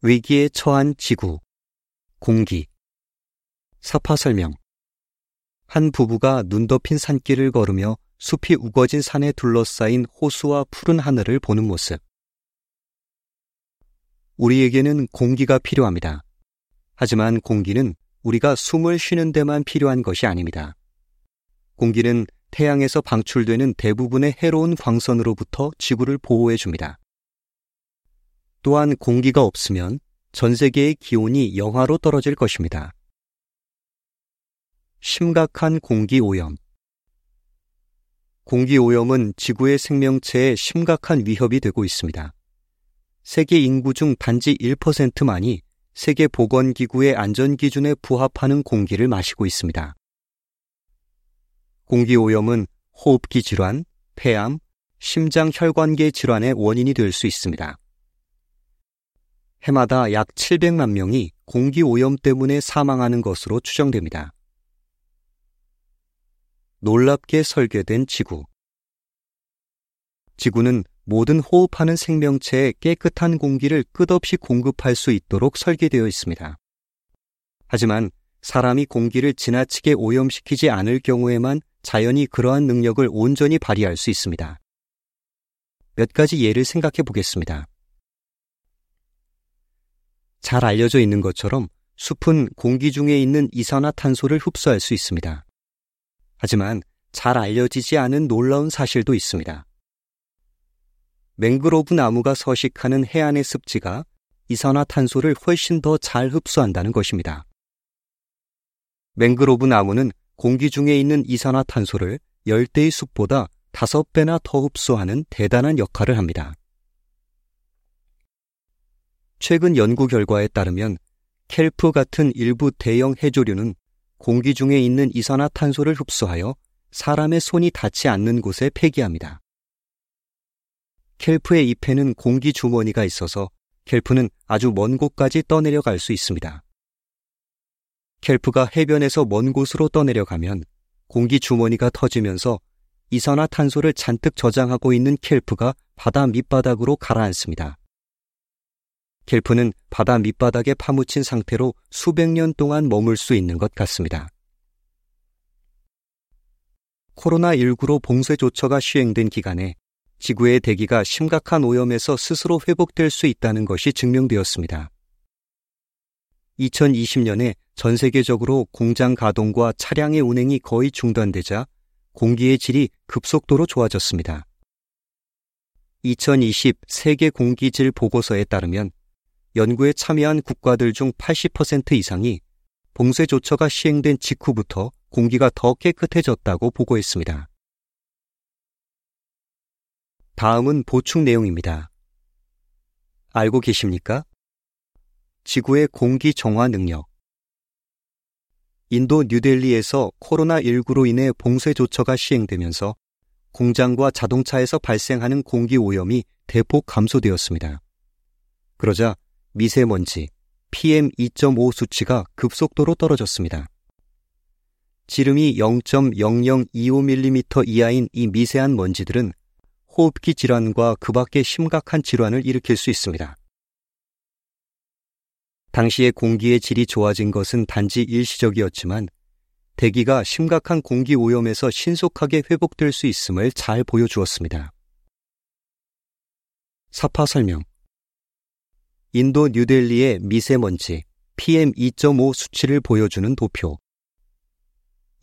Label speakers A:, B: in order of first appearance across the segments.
A: 위기에 처한 지구, 공기. 사파 설명. 한 부부가 눈 덮인 산길을 걸으며 숲이 우거진 산에 둘러싸인 호수와 푸른 하늘을 보는 모습. 우리에게는 공기가 필요합니다. 하지만 공기는 우리가 숨을 쉬는 데만 필요한 것이 아닙니다. 공기는 태양에서 방출되는 대부분의 해로운 광선으로부터 지구를 보호해 줍니다. 또한 공기가 없으면 전 세계의 기온이 영하로 떨어질 것입니다. 심각한 공기 오염. 공기 오염은 지구의 생명체에 심각한 위협이 되고 있습니다. 세계 인구 중 단지 1%만이 세계 보건기구의 안전 기준에 부합하는 공기를 마시고 있습니다. 공기 오염은 호흡기 질환, 폐암, 심장 혈관계 질환의 원인이 될 수 있습니다. 해마다 약 700만 명이 공기 오염 때문에 사망하는 것으로 추정됩니다. 놀랍게 설계된 지구. 지구는 모든 호흡하는 생명체에 깨끗한 공기를 끝없이 공급할 수 있도록 설계되어 있습니다. 하지만 사람이 공기를 지나치게 오염시키지 않을 경우에만 자연이 그러한 능력을 온전히 발휘할 수 있습니다. 몇 가지 예를 생각해 보겠습니다. 잘 알려져 있는 것처럼 숲은 공기 중에 있는 이산화탄소를 흡수할 수 있습니다. 하지만 잘 알려지지 않은 놀라운 사실도 있습니다. 맹그로브 나무가 서식하는 해안의 습지가 이산화탄소를 훨씬 더 잘 흡수한다는 것입니다. 맹그로브 나무는 공기 중에 있는 이산화탄소를 열대의 숲보다 다섯 배나 더 흡수하는 대단한 역할을 합니다. 최근 연구 결과에 따르면 켈프 같은 일부 대형 해조류는 공기 중에 있는 이산화탄소를 흡수하여 사람의 손이 닿지 않는 곳에 폐기합니다. 켈프의 잎에는 공기 주머니가 있어서 켈프는 아주 먼 곳까지 떠내려갈 수 있습니다. 켈프가 해변에서 먼 곳으로 떠내려가면 공기 주머니가 터지면서 이산화탄소를 잔뜩 저장하고 있는 켈프가 바다 밑바닥으로 가라앉습니다. 켈프는 바다 밑바닥에 파묻힌 상태로 수백 년 동안 머물 수 있는 것 같습니다. 코로나19로 봉쇄 조처가 시행된 기간에 지구의 대기가 심각한 오염에서 스스로 회복될 수 있다는 것이 증명되었습니다. 2020년에 전 세계적으로 공장 가동과 차량의 운행이 거의 중단되자 공기의 질이 급속도로 좋아졌습니다. 2020 세계 공기질 보고서에 따르면 연구에 참여한 국가들 중 80% 이상이 봉쇄 조처가 시행된 직후부터 공기가 더 깨끗해졌다고 보고했습니다. 다음은 보충 내용입니다. 알고 계십니까? 지구의 공기 정화 능력. 인도 뉴델리에서 코로나19로 인해 봉쇄 조처가 시행되면서 공장과 자동차에서 발생하는 공기 오염이 대폭 감소되었습니다. 그러자 미세먼지 PM2.5 수치가 급속도로 떨어졌습니다. 지름이 0.0025mm 이하인 이 미세한 먼지들은 호흡기 질환과 그 밖의 심각한 질환을 일으킬 수 있습니다. 당시의 공기의 질이 좋아진 것은 단지 일시적이었지만 대기가 심각한 공기 오염에서 신속하게 회복될 수 있음을 잘 보여주었습니다. 사파 설명 인도 뉴델리의 미세먼지 PM2.5 수치를 보여주는 도표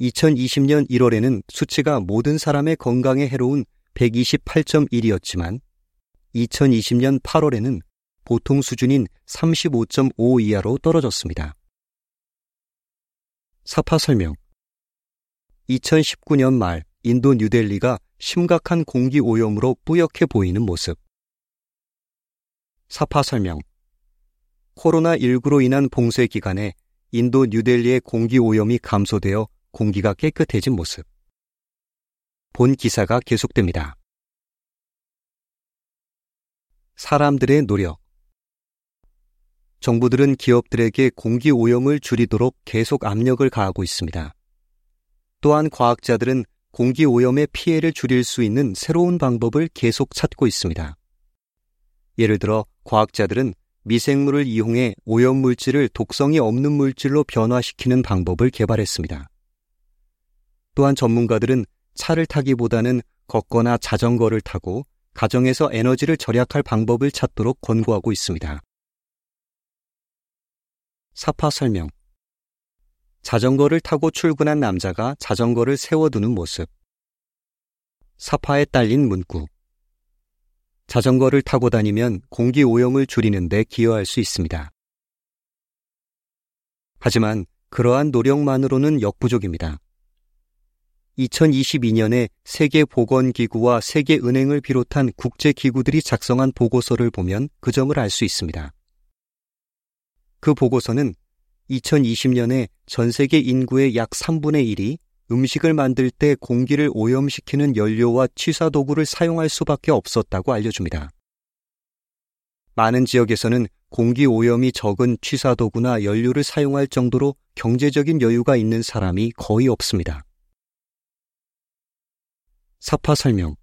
A: 2020년 1월에는 수치가 모든 사람의 건강에 해로운 128.1이었지만 2020년 8월에는 보통 수준인 35.5 이하로 떨어졌습니다. 사파 설명 2019년 말 인도 뉴델리가 심각한 공기 오염으로 뿌옇게 보이는 모습. 사파 설명 코로나19로 인한 봉쇄 기간에 인도 뉴델리의 공기 오염이 감소되어 공기가 깨끗해진 모습. 본 기사가 계속됩니다. 사람들의 노력. 정부들은 기업들에게 공기 오염을 줄이도록 계속 압력을 가하고 있습니다. 또한 과학자들은 공기 오염의 피해를 줄일 수 있는 새로운 방법을 계속 찾고 있습니다. 예를 들어 과학자들은 미생물을 이용해 오염물질을 독성이 없는 물질로 변화시키는 방법을 개발했습니다. 또한 전문가들은 차를 타기보다는 걷거나 자전거를 타고 가정에서 에너지를 절약할 방법을 찾도록 권고하고 있습니다. 사파 설명 자전거를 타고 출근한 남자가 자전거를 세워두는 모습 사파에 딸린 문구 자전거를 타고 다니면 공기 오염을 줄이는 데 기여할 수 있습니다. 하지만 그러한 노력만으로는 역부족입니다. 2022년에 세계보건기구와 세계은행을 비롯한 국제기구들이 작성한 보고서를 보면 그 점을 알 수 있습니다. 그 보고서는 2020년에 전 세계 인구의 약 3분의 1이 음식을 만들 때 공기를 오염시키는 연료와 취사 도구를 사용할 수밖에 없었다고 알려줍니다. 많은 지역에서는 공기 오염이 적은 취사 도구나 연료를 사용할 정도로 경제적인 여유가 있는 사람이 거의 없습니다. 사파 설명.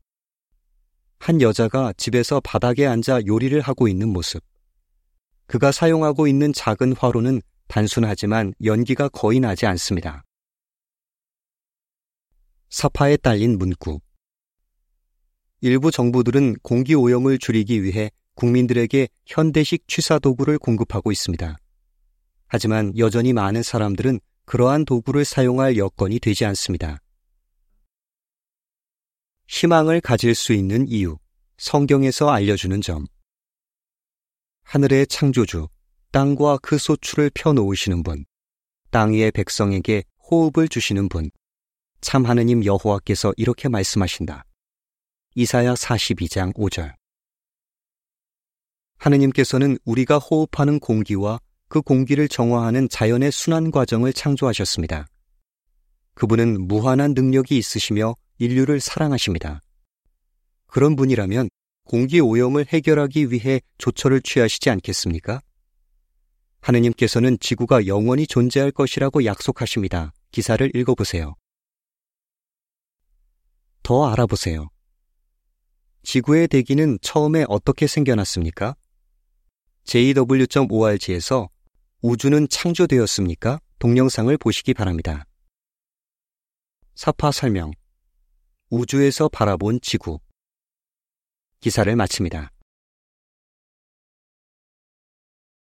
A: 한 여자가 집에서 바닥에 앉아 요리를 하고 있는 모습. 그가 사용하고 있는 작은 화로는 단순하지만 연기가 거의 나지 않습니다. 사파에 딸린 문구. 일부 정부들은 공기 오염을 줄이기 위해 국민들에게 현대식 취사 도구를 공급하고 있습니다. 하지만 여전히 많은 사람들은 그러한 도구를 사용할 여건이 되지 않습니다. 희망을 가질 수 있는 이유, 성경에서 알려주는 점. 하늘의 창조주, 땅과 그 소출을 펴놓으시는 분, 땅 위의 백성에게 호흡을 주시는 분, 참 하느님 여호와께서 이렇게 말씀하신다. 이사야 42장 5절. 하느님께서는 우리가 호흡하는 공기와 그 공기를 정화하는 자연의 순환 과정을 창조하셨습니다. 그분은 무한한 능력이 있으시며 인류를 사랑하십니다. 그런 분이라면 공기 오염을 해결하기 위해 조처를 취하시지 않겠습니까? 하느님께서는 지구가 영원히 존재할 것이라고 약속하십니다. 기사를 읽어보세요. 더 알아보세요. 지구의 대기는 처음에 어떻게 생겨났습니까? JW.org에서 우주는 창조되었습니까? 동영상을 보시기 바랍니다. 사파 설명 우주에서 바라본 지구. 기사를 마칩니다.